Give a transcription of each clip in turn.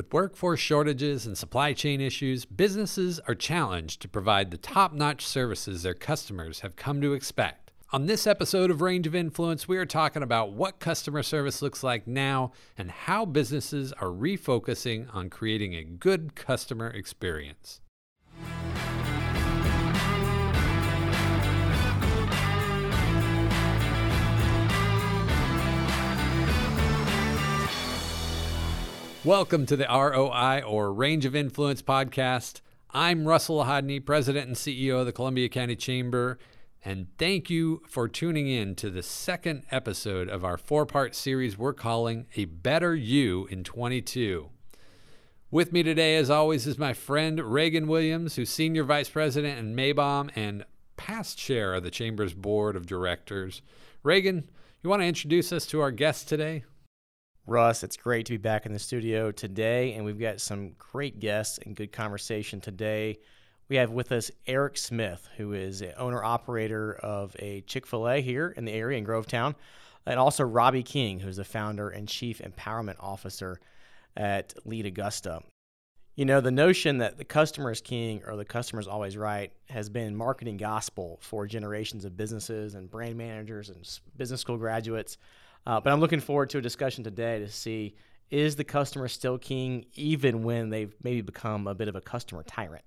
With workforce shortages and supply chain issues, businesses are challenged to provide the top notch services their customers have come to expect. On this episode of Range of Influence, we are talking about what customer service looks like now and how businesses are refocusing on creating a good customer experience. Welcome to the ROI or Range of Influence podcast. I'm Russell Hodney, President and CEO of the Columbia County Chamber, and thank you for tuning in to the second episode of our four part series we're calling A Better You in 22. With me today, as always, is my friend Reagan Williams, who's Senior Vice President and Maybaum and past chair of the Chamber's Board of Directors. Reagan, you want to introduce us to our guest today? Russ, it's great to be back in the studio today, and we've got some great guests and good conversation today. We have with us Eric Smith, who is an owner operator of a Chick fil A here in the area in Grovetown, and also Robbie King, who's the founder and chief empowerment officer at Lead Augusta. You know, the notion that the customer is king or the customer is always right has been marketing gospel for generations of businesses and brand managers and business school graduates. Uh, but I'm looking forward to a discussion today to see is the customer still king even when they've maybe become a bit of a customer tyrant?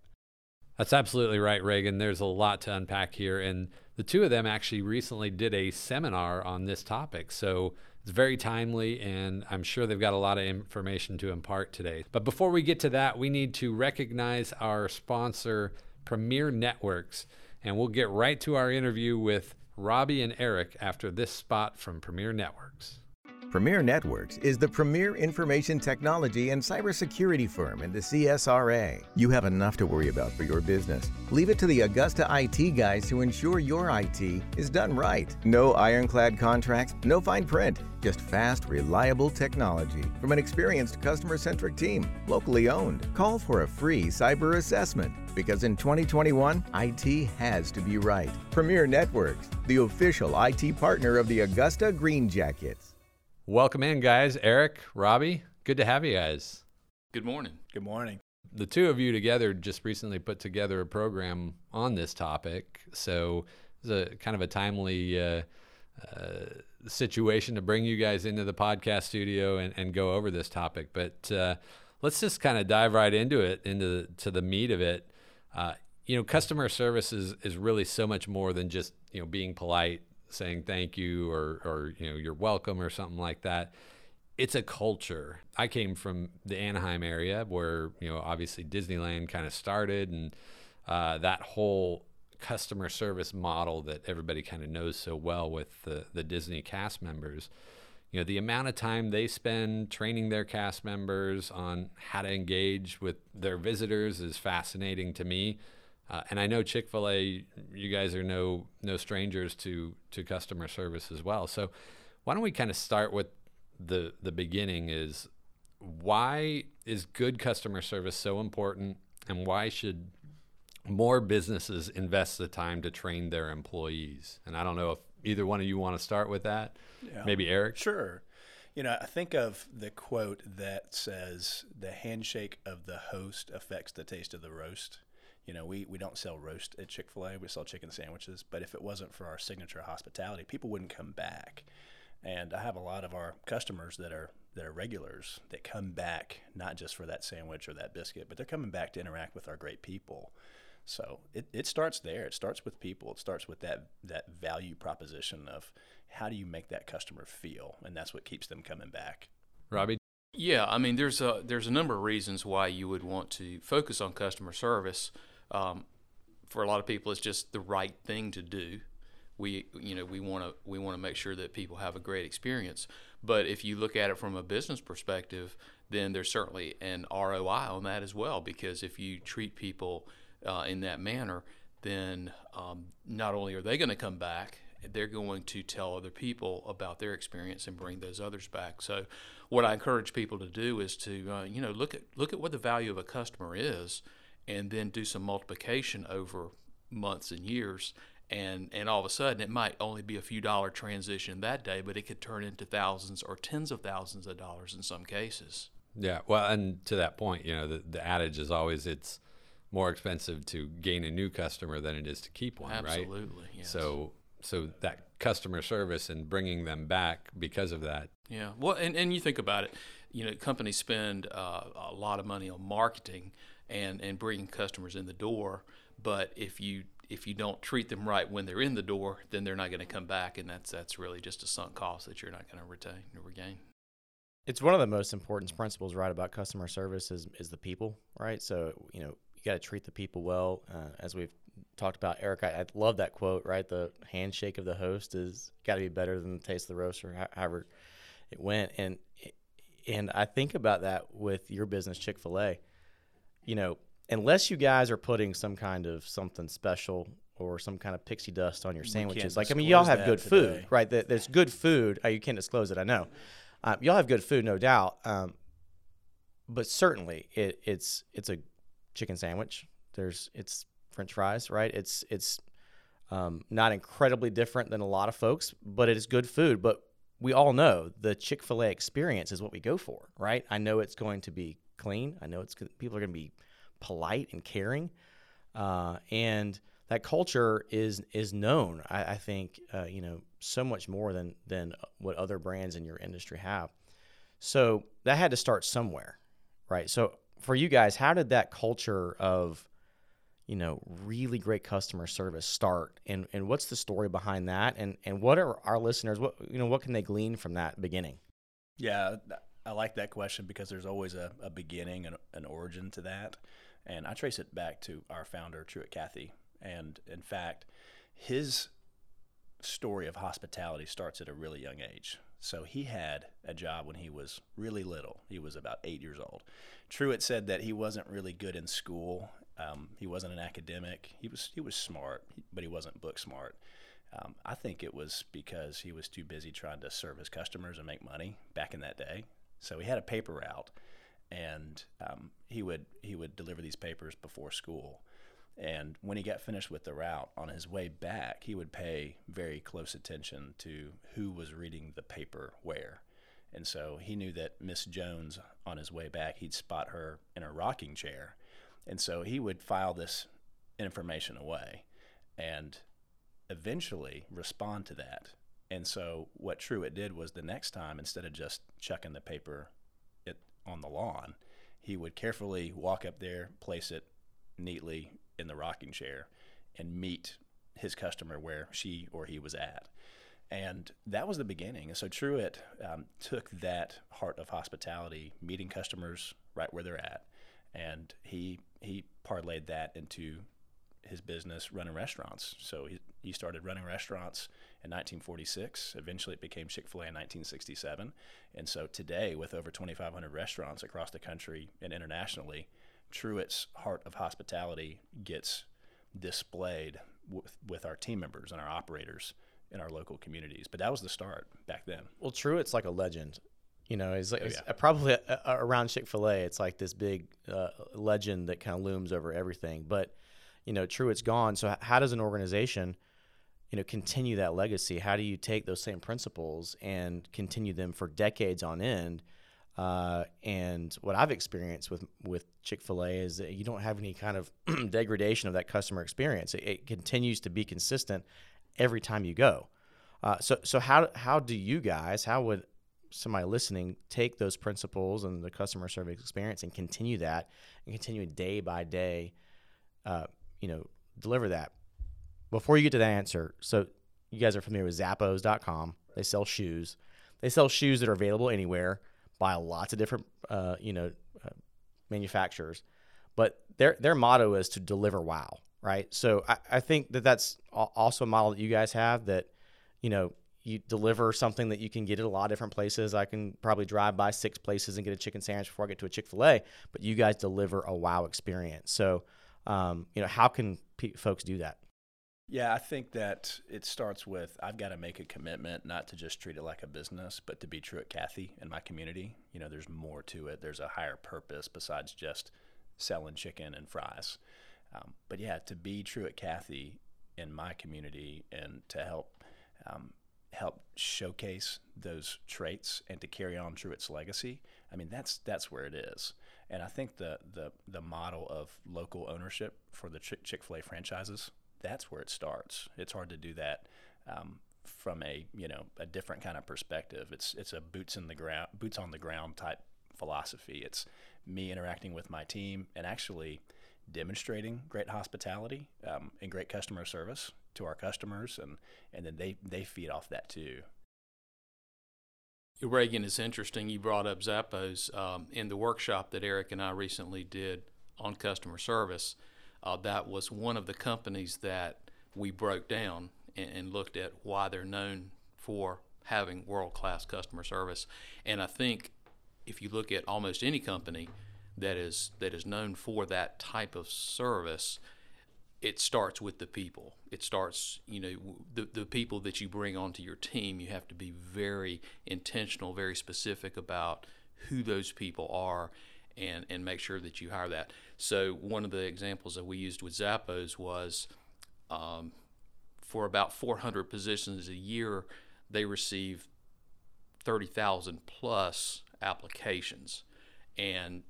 That's absolutely right, Reagan. There's a lot to unpack here. And the two of them actually recently did a seminar on this topic. So it's very timely, and I'm sure they've got a lot of information to impart today. But before we get to that, we need to recognize our sponsor, Premier Networks. And we'll get right to our interview with Robbie and Eric after this spot from Premier Networks. Premier Networks is the premier information technology and cybersecurity firm in the CSRA. You have enough to worry about for your business. Leave it to the Augusta IT guys to ensure your IT is done right. No ironclad contracts, no fine print, just fast, reliable technology from an experienced customer centric team, locally owned. Call for a free cyber assessment because in 2021, IT has to be right. Premier Networks, the official IT partner of the Augusta Green Jackets. Welcome in, guys. Eric, Robbie, good to have you guys. Good morning. Good morning. The two of you together just recently put together a program on this topic. So it's a kind of a timely uh, uh, situation to bring you guys into the podcast studio and, and go over this topic. But uh, let's just kind of dive right into it, into the, to the meat of it. Uh, you know, customer service is, is really so much more than just, you know, being polite, saying thank you or, or, you know, you're welcome or something like that. It's a culture. I came from the Anaheim area where, you know, obviously Disneyland kind of started and uh, that whole customer service model that everybody kind of knows so well with the, the Disney cast members you know the amount of time they spend training their cast members on how to engage with their visitors is fascinating to me uh, and I know Chick-fil-A you guys are no no strangers to to customer service as well so why don't we kind of start with the the beginning is why is good customer service so important and why should more businesses invest the time to train their employees and I don't know if either one of you want to start with that yeah. Maybe Eric? Sure. You know, I think of the quote that says, the handshake of the host affects the taste of the roast. You know, we, we don't sell roast at Chick fil A, we sell chicken sandwiches. But if it wasn't for our signature hospitality, people wouldn't come back. And I have a lot of our customers that are that are regulars that come back not just for that sandwich or that biscuit, but they're coming back to interact with our great people. So it, it starts there. It starts with people. It starts with that that value proposition of how do you make that customer feel, and that's what keeps them coming back. Robbie. Yeah, I mean, there's a there's a number of reasons why you would want to focus on customer service. Um, for a lot of people, it's just the right thing to do. We you know we want to we want to make sure that people have a great experience. But if you look at it from a business perspective, then there's certainly an ROI on that as well. Because if you treat people uh, in that manner, then um, not only are they going to come back they're going to tell other people about their experience and bring those others back. So, what I encourage people to do is to uh, you know look at look at what the value of a customer is, and then do some multiplication over months and years. And, and all of a sudden, it might only be a few dollar transition that day, but it could turn into thousands or tens of thousands of dollars in some cases. Yeah. Well, and to that point, you know, the, the adage is always it's more expensive to gain a new customer than it is to keep one, right? Absolutely. Yes. So, so that customer service and bringing them back because of that. Yeah. Well, and, and you think about it, you know, companies spend uh, a lot of money on marketing and, and bringing customers in the door. But if you if you don't treat them right when they're in the door, then they're not going to come back, and that's that's really just a sunk cost that you're not going to retain or regain. It's one of the most important principles, right, about customer service is, is the people, right? So, you know, you got to treat the people well. Uh, as we've talked about, Eric, I, I, love that quote, right? The handshake of the host is got to be better than the taste of the roast, or however it went. And and I think about that with your business, Chick Fil A. You know, unless you guys are putting some kind of something special or some kind of pixie dust on your sandwiches, like I mean, y'all have good today. food, right? There's good food. Oh, you can't disclose it, I know. Um, y'all have good food, no doubt. Um, but certainly, it, it's it's a chicken sandwich. There's it's French fries, right? It's it's um, not incredibly different than a lot of folks, but it is good food. But we all know the Chick Fil A experience is what we go for, right? I know it's going to be clean. I know it's people are going to be polite and caring, uh, and that culture is is known. I, I think uh, you know so much more than than what other brands in your industry have. So that had to start somewhere, right? So for you guys, how did that culture of you know, really great customer service start and, and what's the story behind that? And, and what are our listeners, what, you know, what can they glean from that beginning? Yeah, I like that question because there's always a, a beginning and an origin to that. And I trace it back to our founder, Truett Cathy. And in fact, his story of hospitality starts at a really young age. So he had a job when he was really little. He was about eight years old. Truett said that he wasn't really good in school um, he wasn't an academic. He was he was smart, but he wasn't book smart. Um, I think it was because he was too busy trying to serve his customers and make money back in that day. So he had a paper route, and um, he would he would deliver these papers before school. And when he got finished with the route, on his way back, he would pay very close attention to who was reading the paper where. And so he knew that Miss Jones, on his way back, he'd spot her in a rocking chair and so he would file this information away and eventually respond to that. And so what Truett did was the next time, instead of just chucking the paper it, on the lawn, he would carefully walk up there, place it neatly in the rocking chair, and meet his customer where she or he was at. And that was the beginning. And so Truett um, took that heart of hospitality, meeting customers right where they're at, and he he parlayed that into his business running restaurants. So he, he started running restaurants in 1946. Eventually, it became Chick fil A in 1967. And so today, with over 2,500 restaurants across the country and internationally, Truett's heart of hospitality gets displayed with, with our team members and our operators in our local communities. But that was the start back then. Well, Truett's like a legend. You know, it's, like, oh, yeah. probably a, a, around Chick Fil A. It's like this big uh, legend that kind of looms over everything. But you know, Truett's gone. So how does an organization, you know, continue that legacy? How do you take those same principles and continue them for decades on end? Uh, and what I've experienced with with Chick Fil A is that you don't have any kind of degradation of that customer experience. It, it, continues to be consistent every time you go. Uh, so so how how do you guys? How would somebody listening take those principles and the customer service experience and continue that and continue it day by day, uh, you know, deliver that. Before you get to that answer, so you guys are familiar with Zappos.com. They sell shoes. They sell shoes that are available anywhere by lots of different, uh, you know, uh, manufacturers. But their their motto is to deliver wow, right? So I, I think that that's also a model that you guys have that, you know, you deliver something that you can get at a lot of different places. I can probably drive by six places and get a chicken sandwich before I get to a Chick Fil A, but you guys deliver a wow experience. So, um, you know, how can folks do that? Yeah, I think that it starts with I've got to make a commitment not to just treat it like a business, but to be Truett Cathy in my community. You know, there's more to it. There's a higher purpose besides just selling chicken and fries. Um, but yeah, to be Truett Cathy in my community and to help um, help showcase those traits and to carry on Truett's legacy, I mean that's that's where it is. And I think the the the model of local ownership for the Chick Fil A franchises, that's where it starts. It's hard to do that um, from a you know a different kind of perspective. It's it's a boots in the ground, boots on the ground type philosophy. It's me interacting with my team and actually demonstrating great hospitality um, and great customer service to our customers, and and then they they feed off that too. Reagan, it's interesting you brought up Zappos um, in the workshop that Eric and I recently did on customer service. Uh, that was one of the companies that we broke down and, and looked at why they're known for having world class customer service. And I think if you look at almost any company that is that is known for that type of service, it starts with the people. It starts, you know, the, the people that you bring onto your team, you have to be very intentional, very specific about who those people are and, and make sure that you hire that. So, one of the examples that we used with Zappos was um, for about 400 positions a year, they receive 30,000 plus applications. And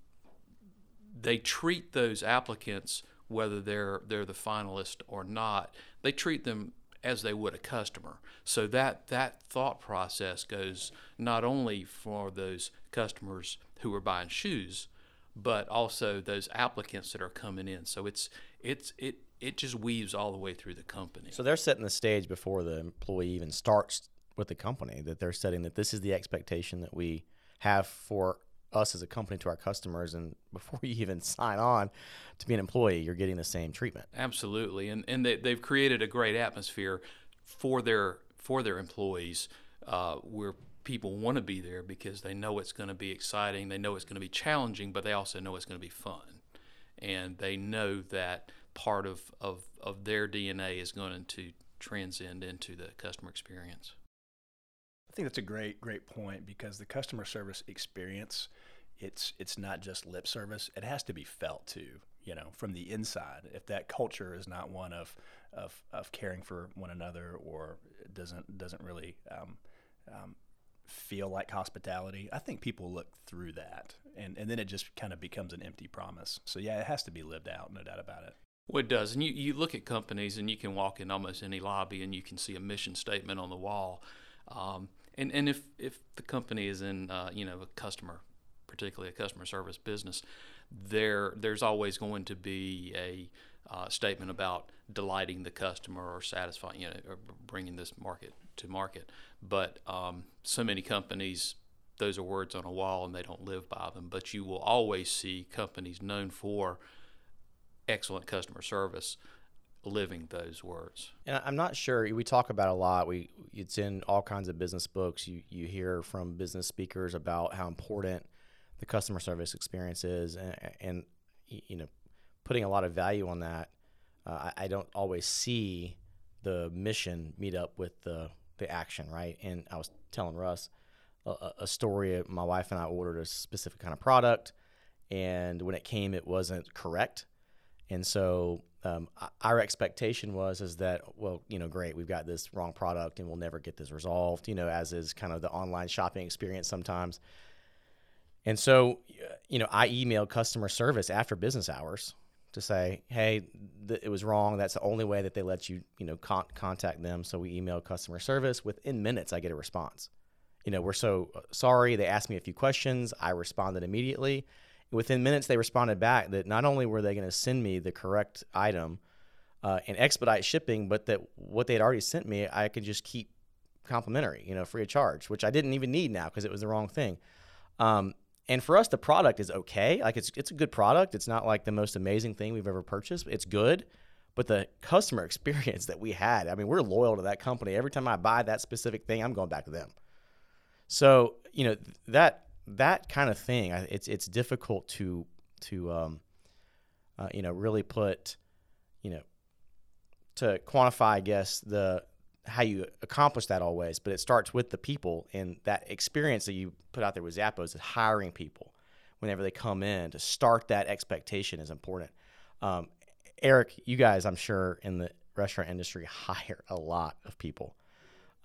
they treat those applicants whether they're they're the finalist or not. They treat them as they would a customer. So that that thought process goes not only for those customers who are buying shoes, but also those applicants that are coming in. So it's it's it it just weaves all the way through the company. So they're setting the stage before the employee even starts with the company that they're setting that this is the expectation that we have for us as a company to our customers and before you even sign on to be an employee you're getting the same treatment. Absolutely. And and they, they've created a great atmosphere for their for their employees uh, where people want to be there because they know it's going to be exciting they know it's going to be challenging but they also know it's going to be fun. And they know that part of, of, of their dna is going to transcend into the customer experience. I think that's a great, great point because the customer service experience, it's it's not just lip service; it has to be felt too. You know, from the inside. If that culture is not one of of, of caring for one another or doesn't doesn't really um, um, feel like hospitality, I think people look through that, and and then it just kind of becomes an empty promise. So yeah, it has to be lived out, no doubt about it. Well, it does. And you, you look at companies and you can walk in almost any lobby and you can see a mission statement on the wall. Um, and and if if the company is in uh, you know a customer, particularly a customer service business, there there's always going to be a uh, statement about delighting the customer or satisfying you know or bringing this market to market. But um, so many companies. Those are words on a wall and they don't live by them. But you will always see companies known for excellent customer service living those words. And I'm not sure we talk about a lot. We it's in all kinds of business books. You you hear from business speakers about how important the customer service experience is, and, and you know, putting a lot of value on that. Uh, I, I, don't always see the mission meet up with the the action, right? And I was telling Russ a, a story. My wife and I ordered a specific kind of product, and when it came, it wasn't correct, and so um, our expectation was is that well you know great we've got this wrong product and we'll never get this resolved you know as is kind of the online shopping experience sometimes and so you know i emailed customer service after business hours to say hey th- it was wrong. That's the only way that they let you you know con- contact them. So we emailed customer service. Within minutes i get a response. You know we're so uh, sorry. They asked me a few questions. I responded immediately. Within minutes they responded back that not only were they going to send me the correct item uh, and expedite shipping, but that what they had already sent me, I could just keep complimentary, you know, free of charge, which I didn't even need now because it was the wrong thing. Um, and for us, the product is okay. Like it's it's a good product. It's not like the most amazing thing we've ever purchased. It's good, but the customer experience that we had, I mean, we're loyal to that company. Every time I buy that specific thing, I'm going back to them. So you know that that kind of thing, it's it's difficult to to um, uh, you know really put you know to quantify, I guess the how you accomplish that always, but it starts with the people and that experience that you put out there with Zappos is hiring people whenever they come in to start that expectation is important. Um, Eric, you guys, I'm sure in the restaurant industry hire a lot of people.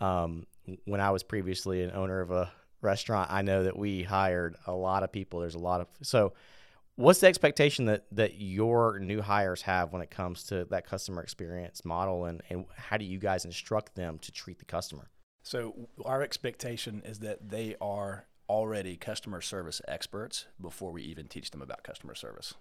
Um, when I was previously an owner of a restaurant, I know that we hired a lot of people. There's a lot of so. What's the expectation that that your new hires have when it comes to that customer experience model, and and how do you guys instruct them to treat the customer? So our expectation is that they are already customer service experts before we even teach them about customer service,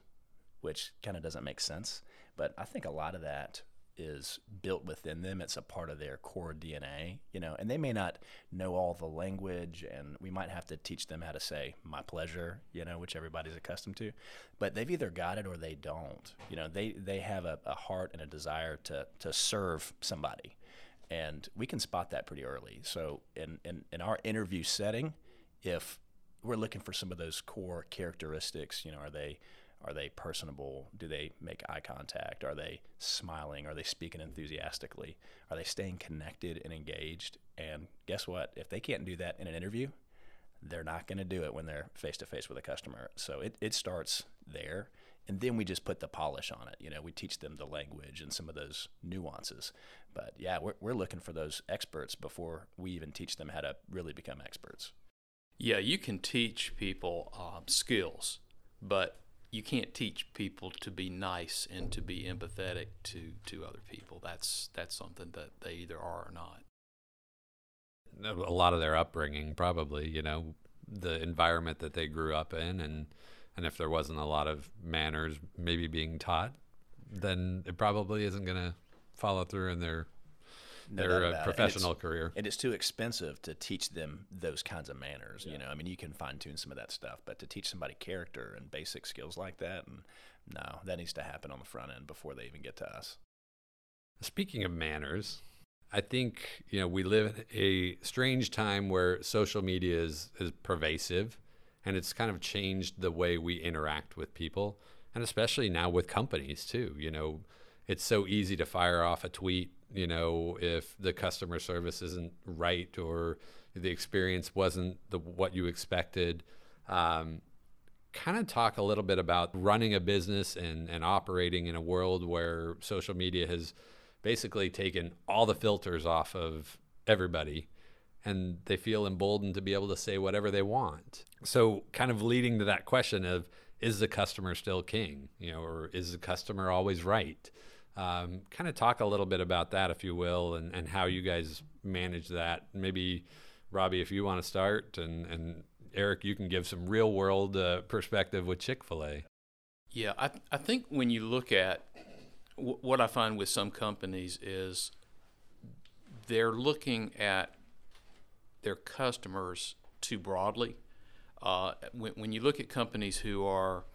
which kind of doesn't make sense. But I think a lot of that is built within them. It's a part of their core DNA, you know, and they may not know all the language and we might have to teach them how to say my pleasure, you know, which everybody's accustomed to. But they've either got it or they don't. You know, they, they have a, a heart and a desire to to serve somebody. And we can spot that pretty early. So in, in, in our interview setting, if we're looking for some of those core characteristics, you know, are they are they personable? Do they make eye contact? Are they smiling? Are they speaking enthusiastically? Are they staying connected and engaged? And guess what? If they can't do that in an interview, they're not going to do it when they're face to face with a customer. So it, it starts there. And then we just put the polish on it. You know, we teach them the language and some of those nuances. But yeah, we're, we're looking for those experts before we even teach them how to really become experts. Yeah, you can teach people um, skills, but you can't teach people to be nice and to be empathetic to, to other people. That's that's something that they either are or not. A lot of their upbringing, probably, you know, the environment that they grew up in, and and if there wasn't a lot of manners maybe being taught, then it probably isn't going to follow through in their No their uh, it. Professional career. And it's too expensive to teach them those kinds of manners. You know, I mean, you can fine tune some of that stuff, but to teach somebody character and basic skills like that, and no, that needs to happen on the front end before they even get to us. Speaking of manners, I think you know we live in a strange time where social media is is pervasive, and it's kind of changed the way we interact with people, and especially now with companies too. You know, it's so easy to fire off a tweet. You know, if the customer service isn't right or the experience wasn't the what you expected. Um, kind of talk a little bit about running a business and, and operating in a world where social media has basically taken all the filters off of everybody and they feel emboldened to be able to say whatever they want. So, kind of leading to that question of is the customer still king? You know, or is the customer always right? Um, kind of talk a little bit about that, if you will, and, and how you guys manage that. Maybe, Robbie, if you want to start, and, and Eric, you can give some real world uh, perspective with Chick fil A. Yeah, I, I think when you look at w- what I find with some companies is they're looking at their customers too broadly. Uh, when, when you look at companies who are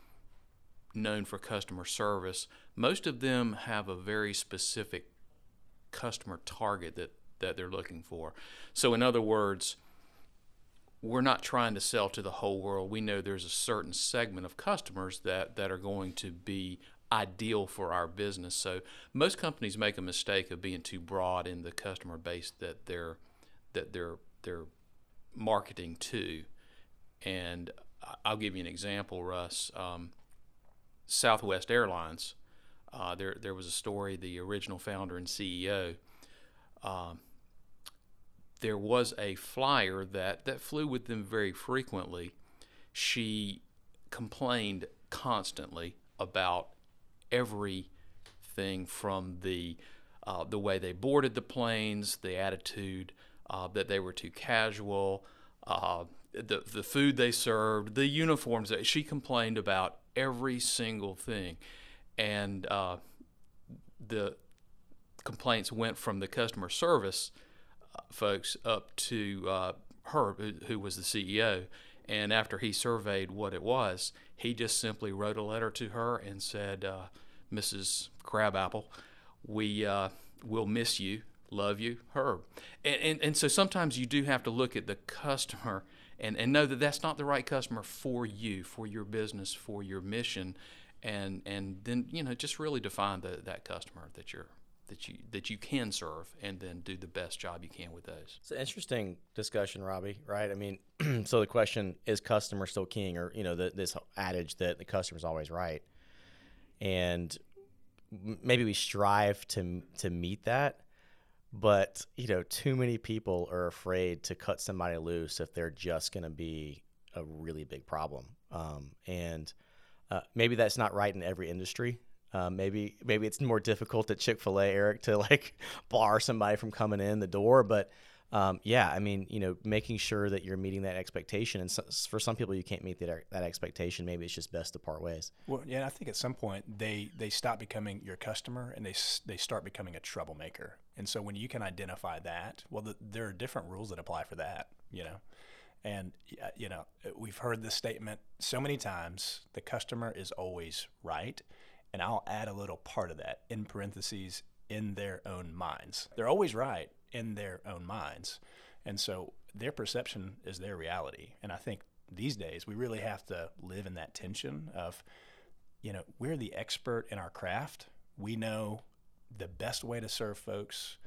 known for customer service, most of them have a very specific customer target that, that they're looking for. So, in other words, we're not trying to sell to the whole world. We know there's a certain segment of customers that, that are going to be ideal for our business. So most companies make a mistake of being too broad in the customer base that they're that they're they're marketing to. And I'll give you an example, Russ. Um, Southwest Airlines. Uh, there there was a story. The original founder and CEO. Um, there was a flyer that, that flew with them very frequently. She complained constantly about everything from the uh, the way they boarded the planes, the attitude uh, that they were too casual, uh, the the food they served, the uniforms. That she complained about every single thing, and uh, the complaints went from the customer service folks up to uh, Herb, who, who was the CEO. And after he surveyed what it was, he just simply wrote a letter to her and said, uh, Mrs. Crabapple, we uh, will miss you, love you, Herb. And, and, and so sometimes you do have to look at the customer and, and know that that's not the right customer for you, for your business, for your mission. And, and then, you know, just really define the, that customer that you're that you that you can serve and then do the best job you can with those. It's an interesting discussion, Robbie. Right? I mean, so the question is, customer still king, or you know, the, this adage that the customer's always right, and maybe we strive to to meet that. But you know, too many people are afraid to cut somebody loose if they're just going to be a really big problem. Um, and uh, maybe that's not right in every industry. Uh, maybe maybe it's more difficult at Chick Fil A, Eric, to like bar somebody from coming in the door. But um, yeah, I mean, you know, making sure that you're meeting that expectation. And so, for some people, you can't meet that that expectation. Maybe it's just best to part ways. Well, yeah, I think at some point they they stop becoming your customer and they they start becoming a troublemaker. And so when you can identify that, well, the, there are different rules that apply for that. You know. And you know, we've heard this statement so many times: the customer is always right. And I'll add a little part of that in parentheses in their own minds. They're always right in their own minds. And so their perception is their reality. And I think these days we really have to live in that tension of, you know, we're the expert in our craft. We know the best way to serve folks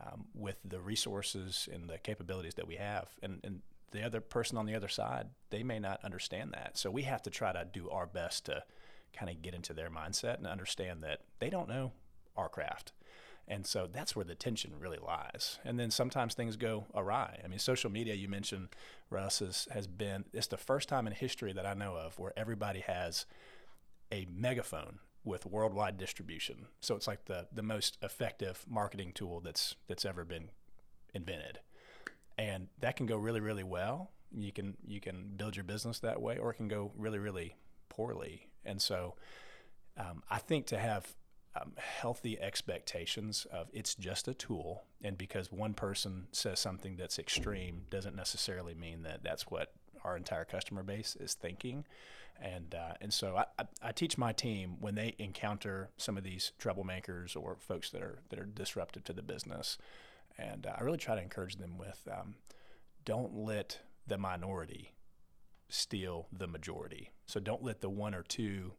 um, with the resources and the capabilities that we have. And, and the other person on the other side, they may not understand that. So we have to try to do our best to kind of get into their mindset and understand that they don't know our craft. And so that's where the tension really lies. And then sometimes things go awry. I mean, social media, you mentioned, Russ, is, has been, it's the first time in history that I know of where everybody has a megaphone with worldwide distribution. So it's like the, the most effective marketing tool that's, that's ever been invented. And that can go really, really well. You can, you can build your business that way, or it can go really, really poorly. And so um, I think to have um, healthy expectations of it's just a tool, and because one person says something that's extreme doesn't necessarily mean that that's what our entire customer base is thinking. And uh, and so I, I, I, teach my team when they encounter some of these troublemakers or folks that are that are disruptive to the business, and uh, I really try to encourage them with um, don't let the minority steal the majority. So don't let the one or two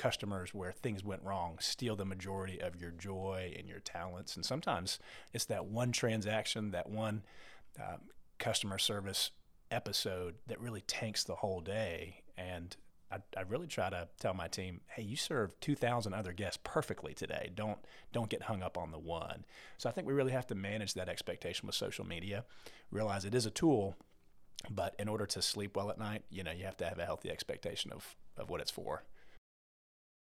customers where things went wrong steal the majority of your joy and your talents. And sometimes it's that one transaction, that one um, customer service episode that really tanks the whole day. And I, I, really try to tell my team, hey, you served 2,000 other guests perfectly today. Don't don't get hung up on the one. So I think we really have to manage that expectation with social media. Realize it is a tool, but in order to sleep well at night, you know, you have to have a healthy expectation of of what it's for.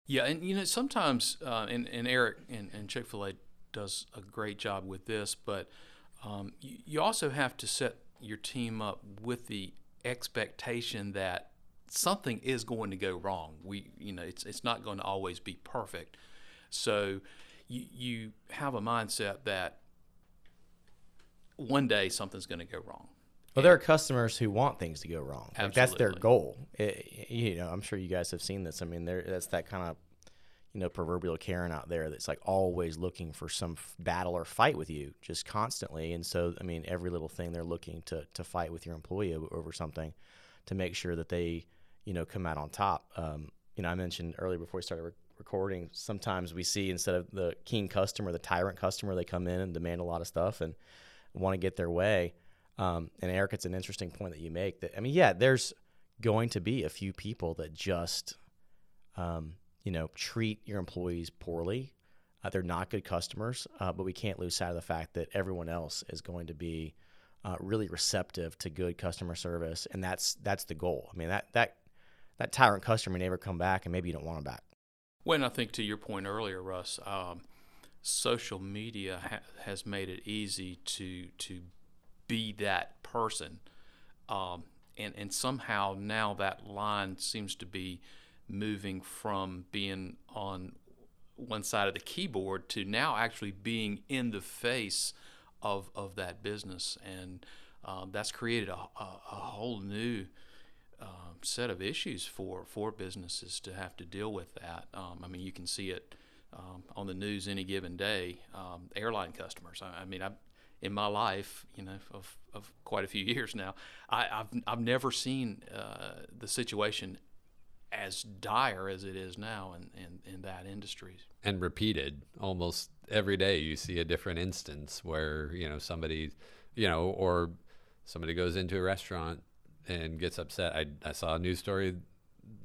Yeah, and you know sometimes, uh, and, and Eric and, and Chick Fil A does a great job with this, but um, you, you also have to set your team up with the expectation that something is going to go wrong. We, you know, it's it's not going to always be perfect. So you you have a mindset that one day something's going to go wrong. Well, there are customers who want things to go wrong. Like that's their goal. It, you know, I'm sure you guys have seen this. I mean, there that's that kind of you know proverbial Karen out there that's like always looking for some f- battle or fight with you, just constantly. And so, I mean, every little thing they're looking to to fight with your employee over something to make sure that they you know come out on top. Um, you know, I mentioned earlier before we started re- recording. Sometimes we see instead of the keen customer, the tyrant customer, they come in and demand a lot of stuff and want to get their way um, and Eric, it's an interesting point that you make. That I mean, yeah, there's going to be a few people that just, um, you know, treat your employees poorly. Uh, they're not good customers, uh, but we can't lose sight of the fact that everyone else is going to be uh, really receptive to good customer service, and that's that's the goal. I mean, that that that tyrant customer may never come back, and maybe you don't want them back. Well, I think to your point earlier, Russ, um, social media ha- has made it easy to to be that person. Um, and, and somehow now that line seems to be moving from being on one side of the keyboard to now actually being in the face of, of that business. And um, that's created a, a, a whole new um, set of issues for, for businesses to have to deal with that. Um, I mean, you can see it um, on the news any given day. Airline customers. I, I mean, I, in my life, you know, of, of quite a few years now, I, have I've never seen uh, the situation as dire as it is now in, in, in that industry. And repeated almost every day, you see a different instance where, you know, somebody, you know, or somebody goes into a restaurant and gets upset. I, I saw a news story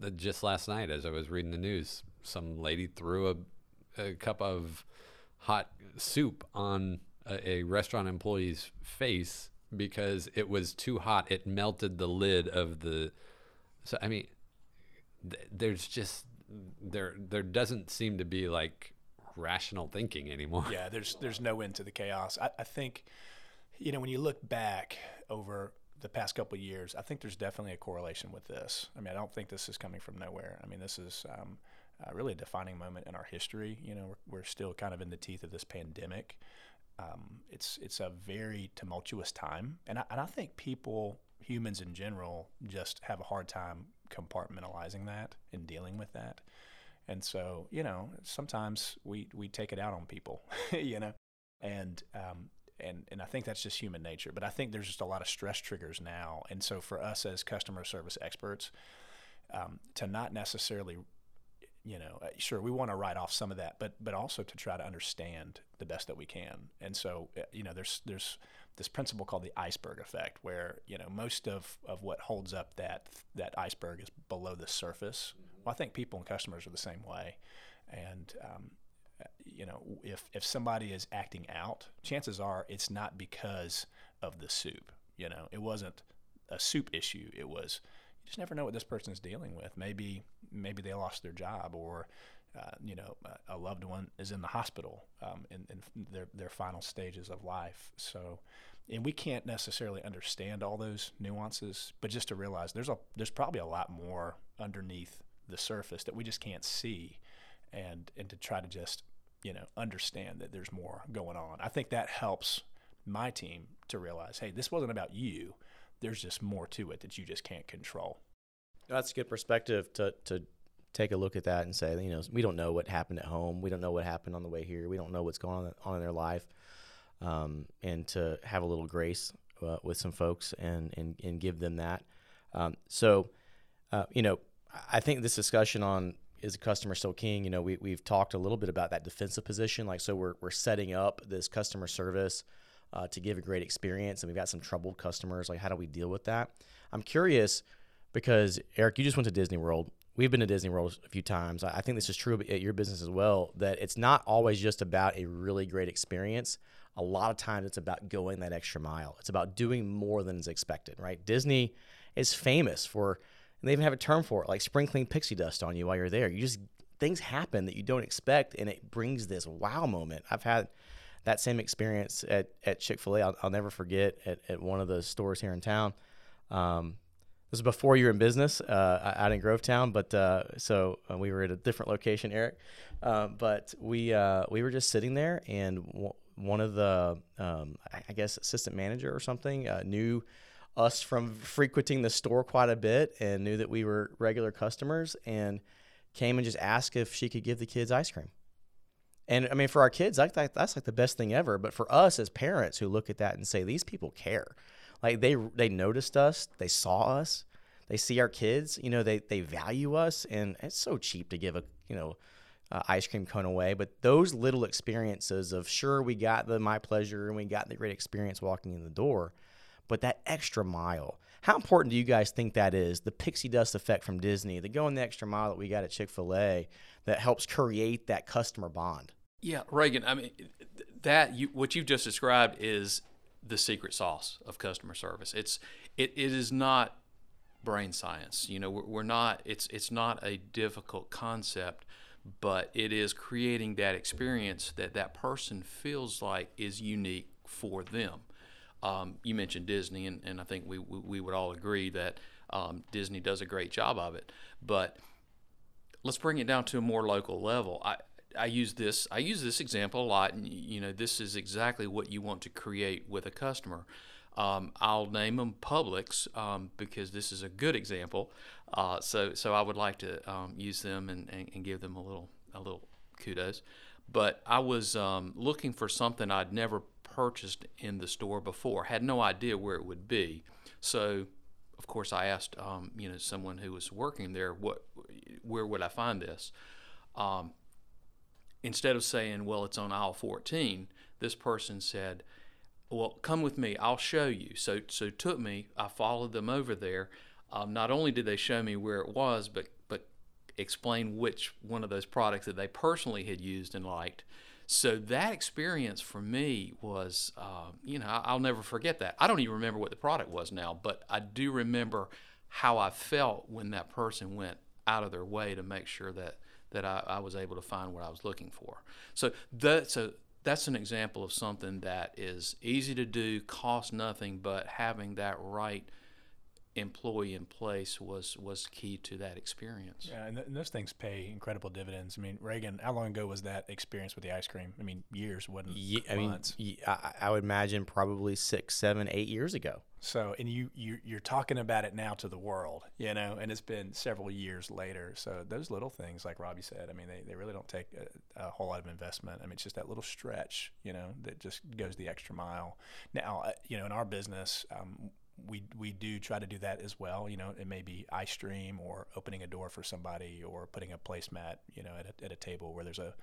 that just last night as I was reading the news. Some lady threw a, a cup of hot soup on a, a restaurant employee's face because it was too hot. It melted the lid of the. So I mean, th- there's just there there doesn't seem to be like rational thinking anymore. Yeah, there's there's no end to the chaos. I, I think, you know, when you look back over the past couple years, I think there's definitely a correlation with this. I mean, I don't think this is coming from nowhere. I mean, this is um, uh, really a defining moment in our history. You know, we're, we're still kind of in the teeth of this pandemic. Um, it's it's a very tumultuous time, and I, and I think people, humans in general, just have a hard time compartmentalizing that and dealing with that. And so, you know, sometimes we, we take it out on people, you know, and, um, and, and I think that's just human nature. But I think there's just a lot of stress triggers now. And so for us as customer service experts, um, to not necessarily, you know, uh, sure, we want to write off some of that, but, but also to try to understand the best that we can. And so, uh, you know, there's, there's this principle called the iceberg effect, where, you know, most of, of what holds up that, that iceberg is below the surface. Well, I think people and customers are the same way. And, um, you know, if, if somebody is acting out, chances are it's not because of the soup. You know, it wasn't a soup issue. It was, you just never know what this person is dealing with. Maybe, maybe they lost their job or, uh, you know, a loved one is in the hospital um, in, in their, their final stages of life. So, and we can't necessarily understand all those nuances, but just to realize there's a there's probably a lot more underneath the surface that we just can't see and and to try to just you know understand that there's more going on. I think that helps my team to realize hey this wasn't about you. There's just more to it that you just can't control. That's a good perspective to to take a look at that and say you know we don't know what happened at home we don't know what happened on the way here we don't know what's going on, in their life um, and to have a little grace uh, with some folks and and, and give them that um, so uh, you know I think this discussion on is a customer still king? You know, we we've talked a little bit about that defensive position. Like, so we're we're setting up this customer service uh, to give a great experience, and we've got some troubled customers. Like, how do we deal with that? I'm curious because Eric, you just went to Disney World. We've been to Disney World a few times. I think this is true at your business as well. That it's not always just about a really great experience. A lot of times, it's about going that extra mile. It's about doing more than is expected. Right? Disney is famous for and they even have a term for it, like sprinkling pixie dust on you while you're there. You just things happen that you don't expect, and it brings this wow moment. I've had that same experience at, at Chick Fil A. I'll, I'll, never forget at, at one of the stores here in town. Um, this was before you were in business uh, out in Grovetown, but uh, so uh, we were at a different location, Eric. Uh, but we uh, we were just sitting there, and w- one of the um, I guess assistant manager or something uh, knew us from frequenting the store quite a bit and knew that we were regular customers and came and just asked if she could give the kids ice cream. And I mean, for our kids, that's like the best thing ever. But for us as parents who look at that and say, these people care, like they they noticed us, they saw us, they see our kids, you know, they they value us, and it's so cheap to give a you know uh, ice cream cone away. But those little experiences of sure we got the my pleasure and we got the great experience walking in the door, but that extra mile. How important do you guys think that is? The pixie dust effect from Disney, the going the extra mile that we got at Chick fil A that helps create that customer bond. Yeah, Reagan, I mean, that you, what you've just described is the secret sauce of customer service. It's, it, it is not brain science. You know, we're, we're not, it's, it's not a difficult concept, but it is creating that experience that that person feels like is unique for them. Um, you mentioned Disney, and, and I think we, we, we would all agree that um, Disney does a great job of it. But let's bring it down to a more local level. I, I use this I use this example a lot, and you know this is exactly what you want to create with a customer. Um, I'll name them Publix um, because this is a good example. Uh, so so I would like to um, use them and, and, and, give them a little a little kudos. But I was um, looking for something I'd never purchased in the store before. Had no idea where it would be. So, of course, I asked um, you know someone who was working there, what where would I find this? Um, instead of saying, well, it's on aisle 14, this person said, well, come with me, I'll show you. So, so took me. I followed them over there. Um, not only did they show me where it was, but but explain which one of those products that they personally had used and liked. So that experience for me was, uh, you know, I'll never forget that. I don't even remember what the product was now, but I do remember how I felt when that person went out of their way to make sure that that I, I was able to find what I was looking for. So that's a that's an example of something that is easy to do, costs nothing, but having that right employee in place was was key to that experience. Yeah, and, th- and, those things pay incredible dividends. I mean, Reagan, how long ago was that experience with the ice cream? I mean, years, wasn't yeah, I mean, I, I would imagine probably six, seven, eight years ago. So, and you, you you're talking about it now to the world, you know, and it's been several years later. So those little things, like Robbie said, I mean, they, they really don't take a, a whole lot of investment. I mean, it's just that little stretch, you know, that just goes the extra mile. Now, uh, you know, in our business, um, we we do try to do that as well. You know, it may be ice stream or opening a door for somebody or putting a placemat, you know, at a, at a table where there's a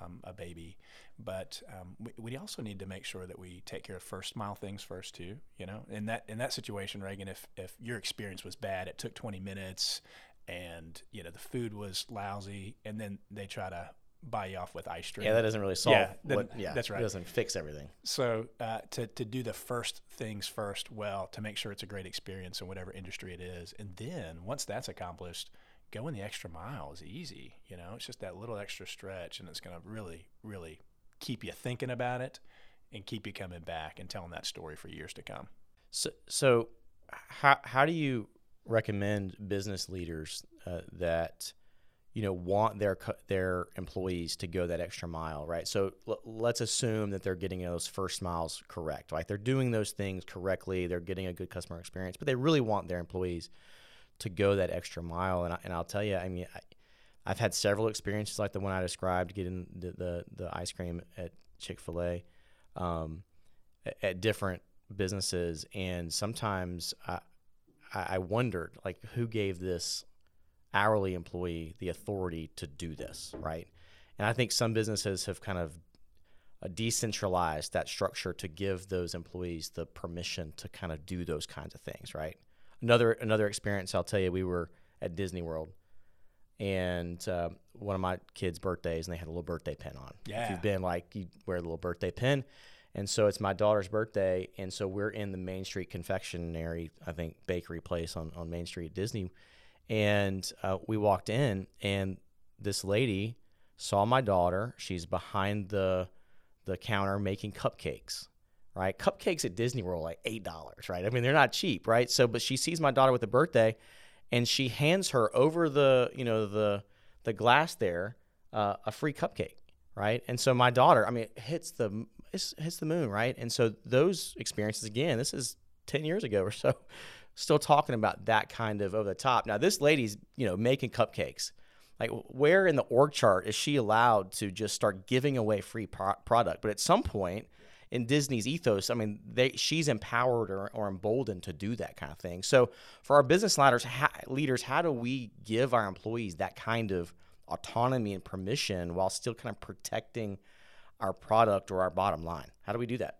um, a baby. But um, we, we also need to make sure that we take care of first mile things first too. You know, in that in that situation, Reagan, if if your experience was bad, it took 20 minutes, and you know the food was lousy, and then they try to buy you off with ice cream. Yeah, that doesn't really solve. Yeah, what, yeah that's right. It doesn't fix everything. So uh, to to do the first things first, well, to make sure it's a great experience in whatever industry it is, and then once that's accomplished, going the extra mile is easy. You know, it's just that little extra stretch, and it's going to really, really keep you thinking about it, and keep you coming back and telling that story for years to come. So, so how how do you recommend business leaders uh, that you know want their their employees to go that extra mile right? So l- let's assume that they're getting those first miles correct right? They're doing those things correctly. They're getting a good customer experience but they really want their employees to go that extra mile. And, I, and i'll tell you i mean I, have had several experiences like the one i described getting the the, the ice cream at chick-fil-a um, at, at different businesses. And sometimes I, I wondered like who gave this hourly employee the authority to do this, right? And I think some businesses have kind of uh, decentralized that structure to give those employees the permission to kind of do those kinds of things, right? Another another experience I'll tell you, we were at Disney World, and uh, one of my kids' birthdays, and they had a little birthday pin on. Yeah, if you've been like you wear the little birthday pin, and so it's my daughter's birthday, and so we're in the Main Street Confectionery, I think bakery place on on Main Street Disney and uh, we walked in, and this lady saw my daughter. She's behind the the counter making cupcakes. Right, cupcakes at Disney World like eight dollars. Right, I mean they're not cheap. Right, so but she sees my daughter with a birthday, and she hands her over the you know the the glass there uh, a free cupcake. Right, and so my daughter, I mean, it hits the hits the moon. Right, and so those experiences again. This is ten years ago or so still talking about that kind of over the top. Now, this lady's, you know, making cupcakes. Like, where in the org chart is she allowed to just start giving away free pro- product? But at some point in Disney's ethos, I mean, they, she's empowered or, or emboldened to do that kind of thing. So, for our business leaders, leaders, how do we give our employees that kind of autonomy and permission while still kind of protecting our product or our bottom line? How do we do that?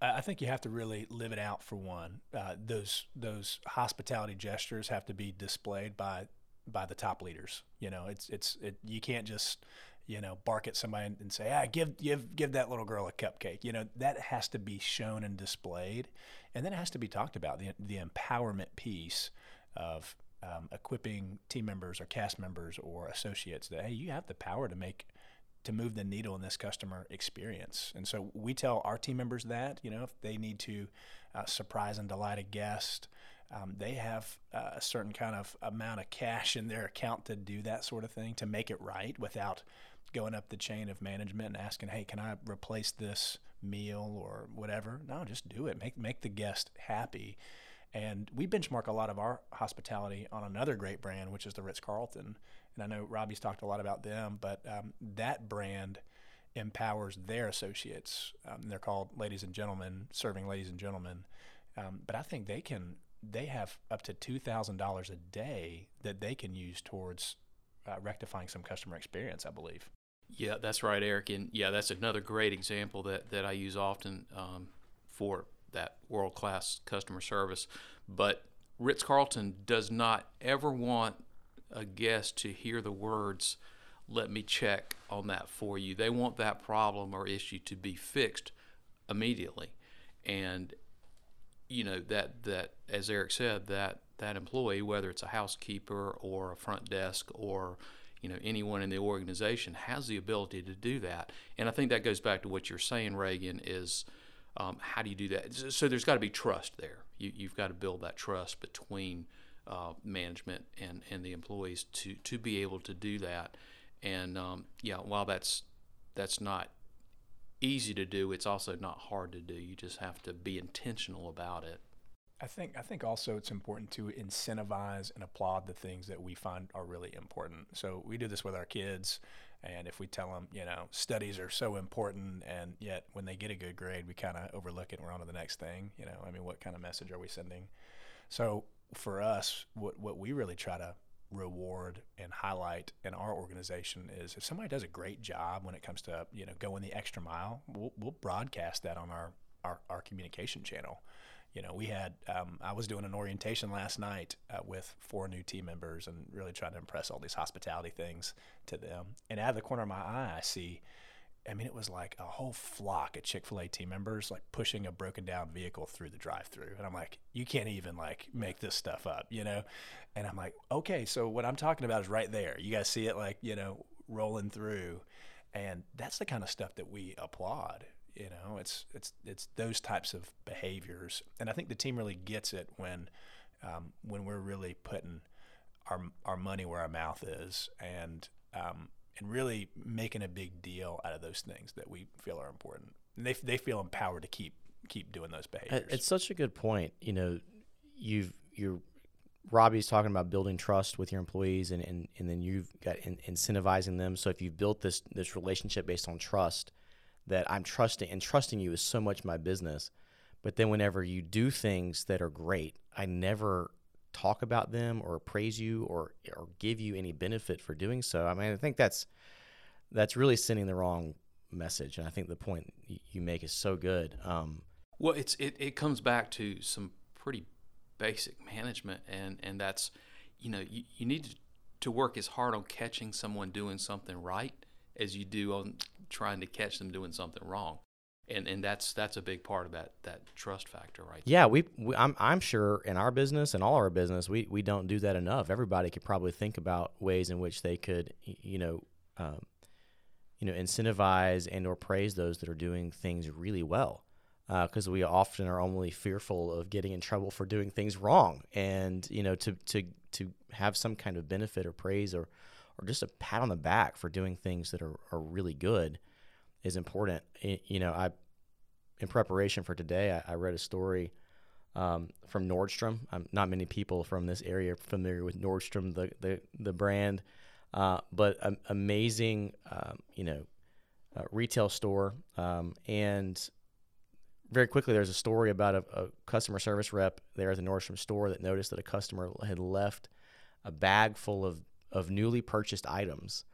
I think you have to really live it out for one. Uh, those those hospitality gestures have to be displayed by by the top leaders. You know, it's it's it, you can't just you know bark at somebody and say, "Ah, give give give that little girl a cupcake." You know, that has to be shown and displayed, and then it has to be talked about the the empowerment piece of um, equipping team members or cast members or associates that hey, you have the power to make to move the needle in this customer experience. And so we tell our team members that, you know, if they need to uh, surprise and delight a guest, um, they have uh, a certain kind of amount of cash in their account to do that sort of thing, to make it right without going up the chain of management and asking, hey, can I replace this meal or whatever? No, just do it. Make, make the guest happy. And we benchmark a lot of our hospitality on another great brand, which is the Ritz Carlton and I know Robbie's talked a lot about them, but um, that brand empowers their associates. Um, they're called ladies and gentlemen, serving ladies and gentlemen. Um, but I think they can they have up to two thousand dollars a day that they can use towards uh, rectifying some customer experience. I believe. Yeah, that's right, Eric, and yeah, that's another great example that that I use often um, for that world class customer service. But Ritz Carlton does not ever want a guest to hear the words let me check on that for you. They want that problem or issue to be fixed immediately. And you know that that as Eric said that that employee whether it's a housekeeper or a front desk or you know anyone in the organization has the ability to do that and i think that goes back to what you're saying reagan is um, how do you do that so there's got to be trust there you, you've got to build that trust between uh, management and, and the employees to, to be able to do that and um, yeah while that's that's not easy to do it's also not hard to do you just have to be intentional about it I think I think also it's important to incentivize and applaud the things that we find are really important. So we do this with our kids, and if we tell them, you know, studies are so important, and yet when they get a good grade, we kind of overlook it and we're on to the next thing. You know, I mean, what kind of message are we sending? So for us, what what we really try to reward and highlight in our organization is if somebody does a great job when it comes to you know going the extra mile, we'll, we'll broadcast that on our, our, our communication channel you know, we had, um, I was doing an orientation last night uh, with four new team members and really trying to impress all these hospitality things to them. And out of the corner of my eye, I see, I mean, it was like a whole flock of Chick fil A team members like pushing a broken down vehicle through the drive through. And I'm like, you can't even like make this stuff up, you know? And I'm like, okay, so what I'm talking about is right there. You guys see it like, you know, rolling through. And that's the kind of stuff that we applaud you know, it's it's it's those types of behaviors, and I think the team really gets it when um, when we're really putting our our money where our mouth is, and um, and really making a big deal out of those things that we feel are important. And they they feel empowered to keep keep doing those behaviors. It's such a good point. You know, you've you're Robbie's talking about building trust with your employees, and and, and then you've got in, incentivizing them. So if you've built this this relationship based on trust that I'm trusting and trusting you is so much my business. But then whenever you do things that are great, I never talk about them or praise you or or give you any benefit for doing so. I mean, I think that's that's really sending the wrong message, and I think the point you make is so good. Um, well, it's it, it comes back to some pretty basic management, and and that's you know you, you need to, to work as hard on catching someone doing something right as you do on trying to catch them doing something wrong. And, and that's that's a big part of that that trust factor, right? Yeah, we, we I'm I'm sure in our business and all our business we, we don't do that enough. Everybody could probably think about ways in which they could you know um, you know incentivize and or praise those that are doing things really well because uh, we often are only fearful of getting in trouble for doing things wrong and you know to to to have some kind of benefit or praise or or just a pat on the back for doing things that are, are really good is important. You know, I in preparation for today, I, I read a story um, from Nordstrom. Um, not many people from this area are familiar with Nordstrom, the the, the brand, uh, but um, amazing, you know, uh, retail store. Um, and very quickly, there's a story about a, a customer service rep there at the Nordstrom store that noticed that a customer had left a bag full of of newly purchased items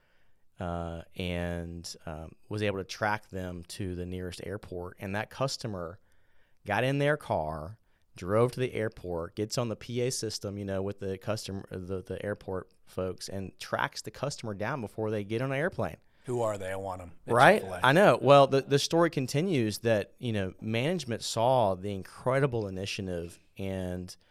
uh, and um, was able to track them to the nearest airport. And that customer got in their car, drove to the airport, gets on the PA system, you know, with the customer, the, the airport folks, and tracks the customer down before they get on an airplane. Who are they? I want them. right? I know. Well, the, the story continues that, you know, management saw the incredible initiative and –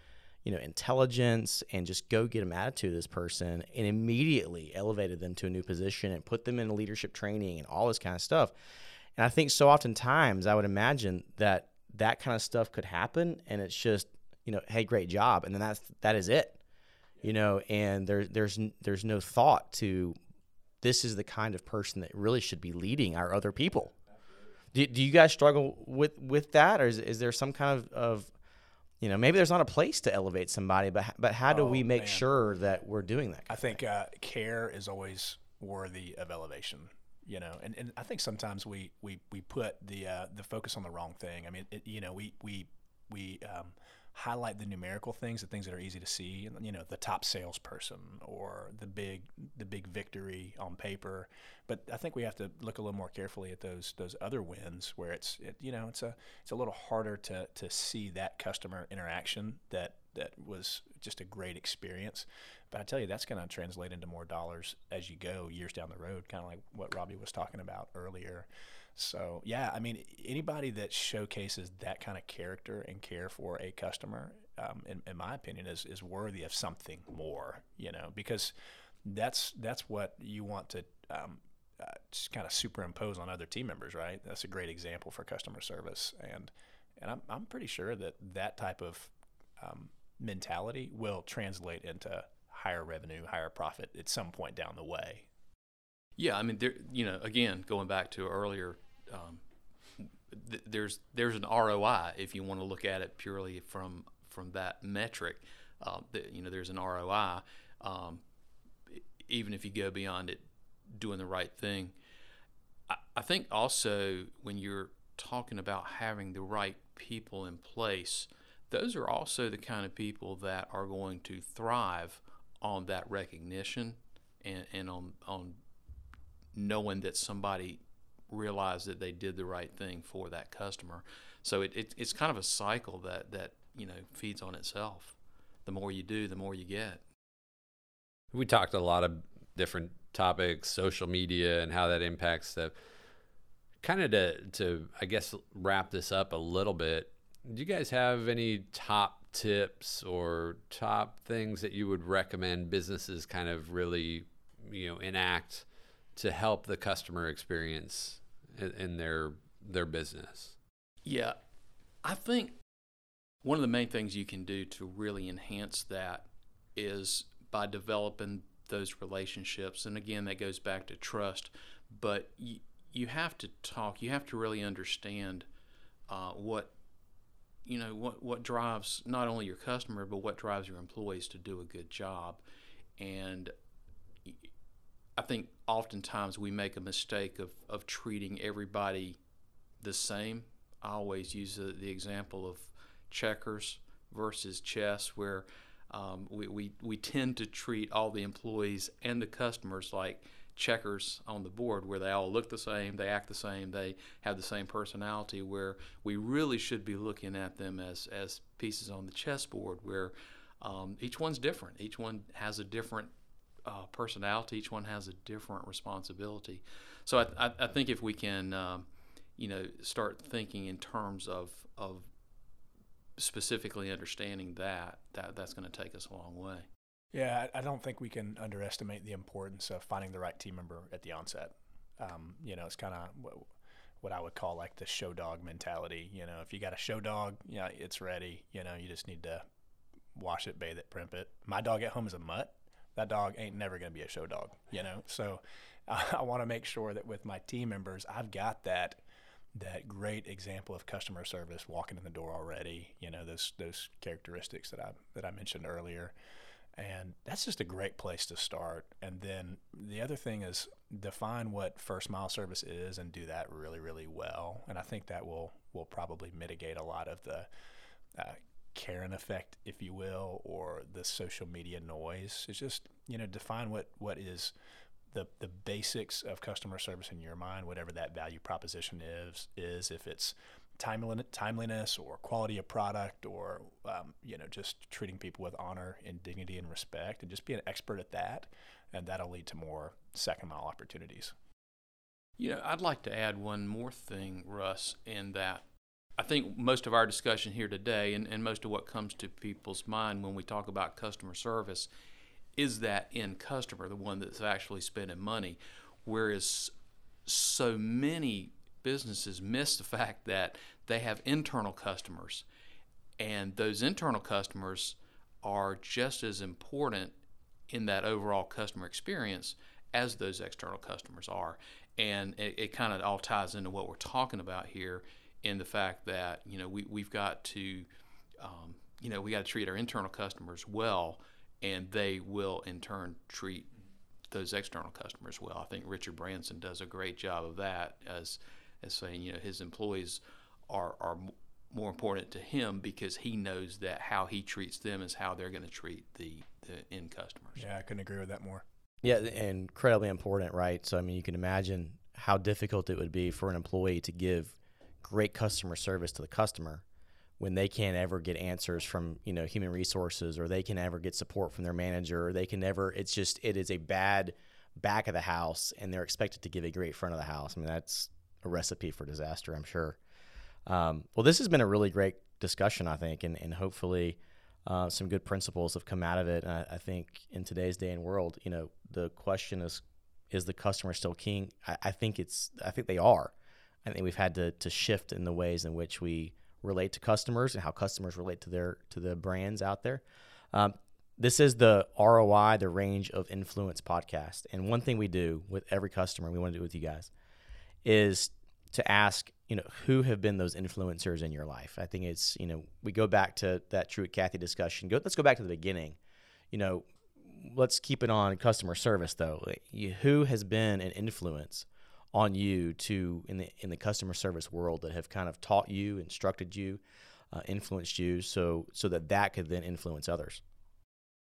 you know, intelligence and just go get them attitude of this person and immediately elevated them to a new position and put them in leadership training and all this kind of stuff. And I think so oftentimes I would imagine that that kind of stuff could happen and it's just, you know, hey, great job. And then that's, that is it, you know, and there, there's, there's no thought to this is the kind of person that really should be leading our other people. Do, do you guys struggle with, with that? Or is, is there some kind of, of you know, maybe there's not a place to elevate somebody, but but how do oh, we make man. sure that we're doing that? I think uh, care is always worthy of elevation. You know, and, and I think sometimes we we, we put the uh, the focus on the wrong thing. I mean, it, you know, we we we um, highlight the numerical things, the things that are easy to see. You know, the top salesperson or the big the big victory on paper. But I think we have to look a little more carefully at those those other wins where it's it, you know it's a it's a little harder to to see that customer interaction that that was just a great experience. But I tell you, that's going to translate into more dollars as you go years down the road, kind of like what Robbie was talking about earlier. So yeah, I mean, anybody that showcases that kind of character and care for a customer, um, in, in my opinion, is is worthy of something more. You know, because that's that's what you want to um, uh, just kind of superimpose on other team members, right? That's a great example for customer service, and and I'm I'm pretty sure that that type of um, mentality will translate into higher revenue, higher profit at some point down the way. Yeah, I mean, there, you know, again, going back to earlier, um, th- there's there's an ROI if you want to look at it purely from from that metric. Uh, you know, there's an ROI. Um, even if you go beyond it, doing the right thing. I, I think also when you're talking about having the right people in place, those are also the kind of people that are going to thrive on that recognition and, and on on knowing that somebody realized that they did the right thing for that customer. So it, it, it's kind of a cycle that, that you know feeds on itself. The more you do, the more you get. We talked a lot of different topics, social media, and how that impacts the. Kind of to to I guess wrap this up a little bit. Do you guys have any top tips or top things that you would recommend businesses kind of really you know enact to help the customer experience in, their their business? Yeah, I think one of the main things you can do to really enhance that is by developing those relationships. And again, that goes back to trust. But you, you have to talk. You have to really understand uh, what you know what what drives not only your customer but what drives your employees to do a good job. And I think oftentimes we make a mistake of, of treating everybody the same. I always use the, the example of checkers versus chess, where um, we, we, we tend to treat all the employees and the customers like checkers on the board where they all look the same, they act the same, they have the same personality, where we really should be looking at them as, as pieces on the chessboard where um, each one's different. Each one has a different uh, personality, each one has a different responsibility. So I, I, I think if we can, um, you know, start thinking in terms of, of specifically understanding that, that that's going to take us a long way. Yeah, I don't think we can underestimate the importance of finding the right team member at the onset. Um, you know, it's kind of what, what, I would call like the show dog mentality. You know, if you got a show dog, you know, it's ready. You know, you just need to wash it, bathe it, primp it. My dog at home is a mutt. That dog ain't never going to be a show dog. You know, so I, I want to make sure that with my team members, I've got that that great example of customer service walking in the door already. You know those those characteristics that I that I mentioned earlier, and that's just a great place to start. And then the other thing is define what first mile service is and do that really really well. And I think that will will probably mitigate a lot of the uh, Karen effect, if you will, or the social media noise. It's just you know define what what is the the basics of customer service in your mind, whatever that value proposition is, is if it's timeliness or quality of product or um, you know just treating people with honor and dignity and respect, and just be an expert at that, and that'll lead to more second mile opportunities. You know, I'd like to add one more thing, Russ, in that I think most of our discussion here today, and, and most of what comes to people's mind when we talk about customer service, is that end customer, the one that's actually spending money. Whereas so many businesses miss the fact that they have internal customers, and those internal customers are just as important in that overall customer experience as those external customers are. And it, it kind of all ties into what we're talking about here in the fact that, you know, we, we've got to, um, you know, we got to treat our internal customers well and they will in turn treat those external customers well. I think Richard Branson does a great job of that as as saying you know his employees are are more important to him because he knows that how he treats them is how they're going to treat the the end customers. Yeah, I couldn't agree with that more. Yeah, and incredibly important, right? So I mean, you can imagine how difficult it would be for an employee to give great customer service to the customer, when they can't ever get answers from you know human resources or they can ever get support from their manager or they can never it's just it is a bad back of the house and they're expected to give a great front of the house. I mean that's a recipe for disaster i'm sure. Um, well this has been a really great discussion i think and, and hopefully uh, some good principles have come out of it. And I, I, think in today's day and world you know the question is is the customer still king? I, I think it's i think they are i think we've had to, to shift in the ways in which we relate to customers and how customers relate to their to the brands out there. Um, this is the ROI, the range of influence podcast. And one thing we do with every customer, we want to do with you guys, is to ask, you know, who have been those influencers in your life? I think it's, you know, we go back to that Truett Cathy discussion. Go, let's go back to the beginning. You know, let's keep it on customer service though. You, who has been an influence on you to in the in the customer service world that have kind of taught you, instructed you, uh, influenced you, so so that that could then influence others.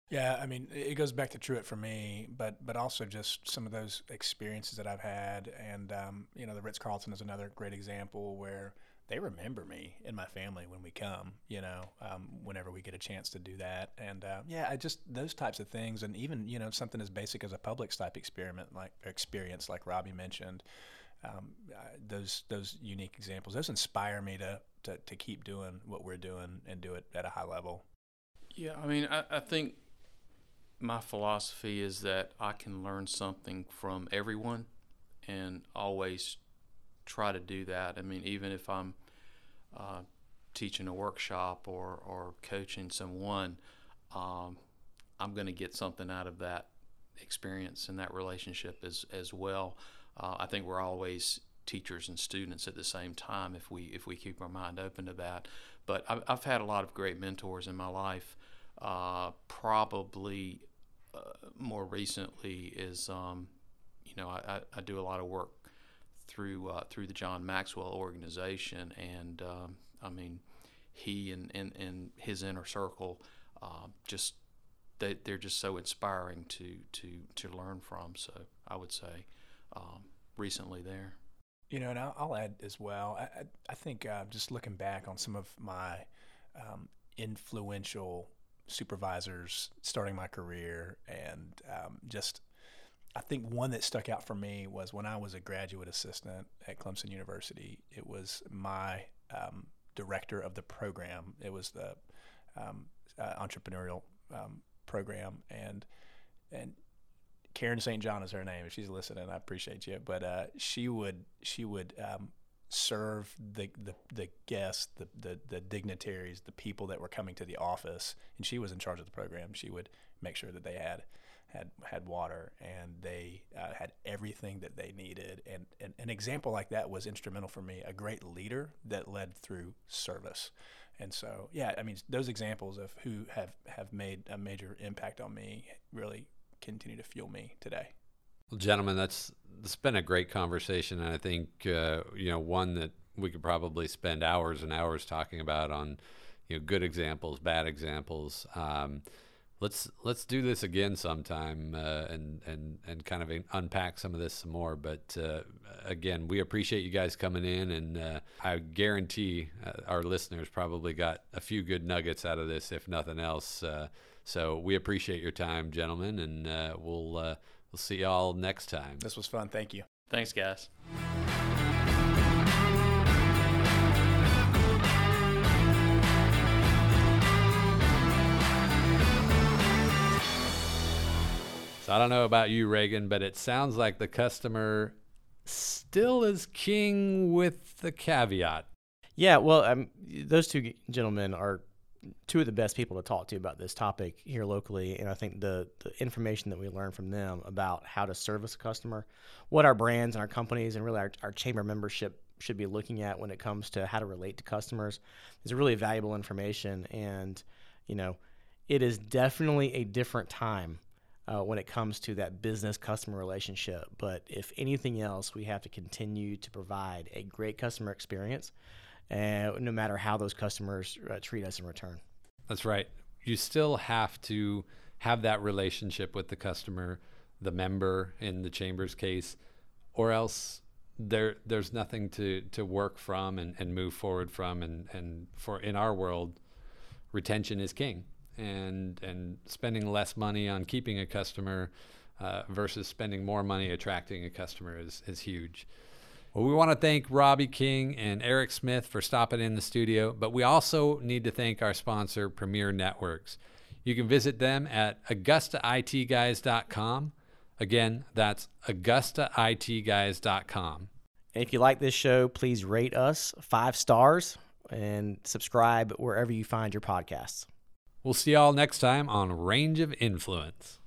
Yeah, I mean, it goes back to Truett for me, but but also just some of those experiences that I've had, and um, you know, the Ritz Carlton is another great example where they remember me and my family when we come, you know, um, whenever we get a chance to do that. And uh, yeah, I just those types of things, and even you know something as basic as a Publix type experiment like experience, like Robbie mentioned. Um, uh, those those unique examples, those inspire me to, to to keep doing what we're doing and do it at a high level. Yeah, I mean, I, I think my philosophy is that I can learn something from everyone, and always try to do that. I mean, even if I'm uh, teaching a workshop or, or coaching someone, um, I'm going to get something out of that experience and that relationship as, as well. Uh, I think we're always teachers and students at the same time if we if we keep our mind open to that. But I've, I've had a lot of great mentors in my life. Uh, probably uh, more recently is um, you know I, I, do a lot of work through uh, through the John Maxwell organization, and um, I mean, he and, and, and his inner circle uh, just they they're just so inspiring to to to learn from. So I would say um, recently there. You know, and I'll, add as well. I I think uh, just looking back on some of my um, influential supervisors starting my career and um, just I think one that stuck out for me was when I was a graduate assistant at Clemson University. It was my um, director of the program. It was the um, uh, entrepreneurial um, program, and and Karen St. John is her name. If she's listening, I appreciate you. But uh, she would she would um, serve the, the, the guests, the, the, the dignitaries, the people that were coming to the office, and she was in charge of the program. She would make sure that they had had had water and they uh, had everything that they needed. And, and an example like that was instrumental for me. A great leader that led through service. And so, yeah, I mean, those examples of who have, have made a major impact on me really continue to fuel me today. Well, gentlemen, that's it's been a great conversation, and I think uh, you know one that we could probably spend hours and hours talking about on you know good examples, bad examples. Um, let's let's do this again sometime uh, and and and kind of unpack some of this some more. But uh, again, we appreciate you guys coming in, and uh, I guarantee uh, our listeners probably got a few good nuggets out of this, if nothing else. Uh, so we appreciate your time, gentlemen, and uh, we'll we'll see y'all next time. This was fun. Thank you. Thanks, guys. So I don't know about you, Reagan, but it sounds like the customer still is king with the caveat. Yeah, well, um, those two gentlemen are two of the best people to talk to about this topic here locally, and I think the the information that we learn from them about how to service a customer, what our brands and our companies and really our, our chamber membership should be looking at when it comes to how to relate to customers is really valuable information, and you know, it is definitely a different time uh, when it comes to that business customer relationship. But if anything else, we have to continue to provide a great customer experience, uh, no matter how those customers uh, treat us in return. That's right. You still have to have that relationship with the customer, the member in the chamber's case, or else there there's nothing to to work from and, and move forward from and and for in our world retention is king and and spending less money on keeping a customer uh, versus spending more money attracting a customer is is huge well, we want to thank Robbie King and Eric Smith for stopping in the studio, but we also need to thank our sponsor, Premier Networks. You can visit them at AugustaITGuys.com. Again, that's AugustaITGuys.com. And if you like this show, please rate us five stars and subscribe wherever you find your podcasts. We'll see y'all next time on Range of Influence.